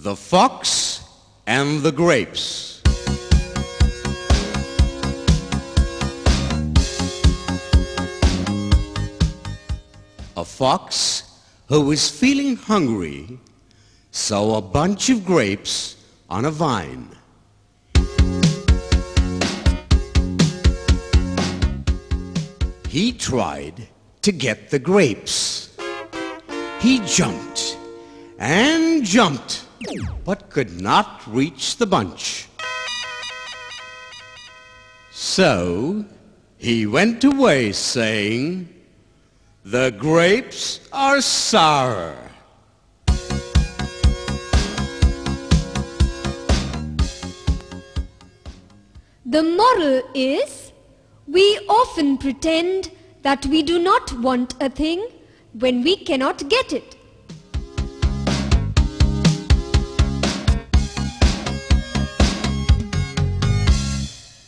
The Fox and the Grapes. A fox who was feeling hungry saw a bunch of grapes on a vine. He tried to get the grapes. He jumped and jumped, but could not reach the bunch. So he went away saying, The grapes are sour. The moral is we often pretend that we do not want a thing when we cannot get it.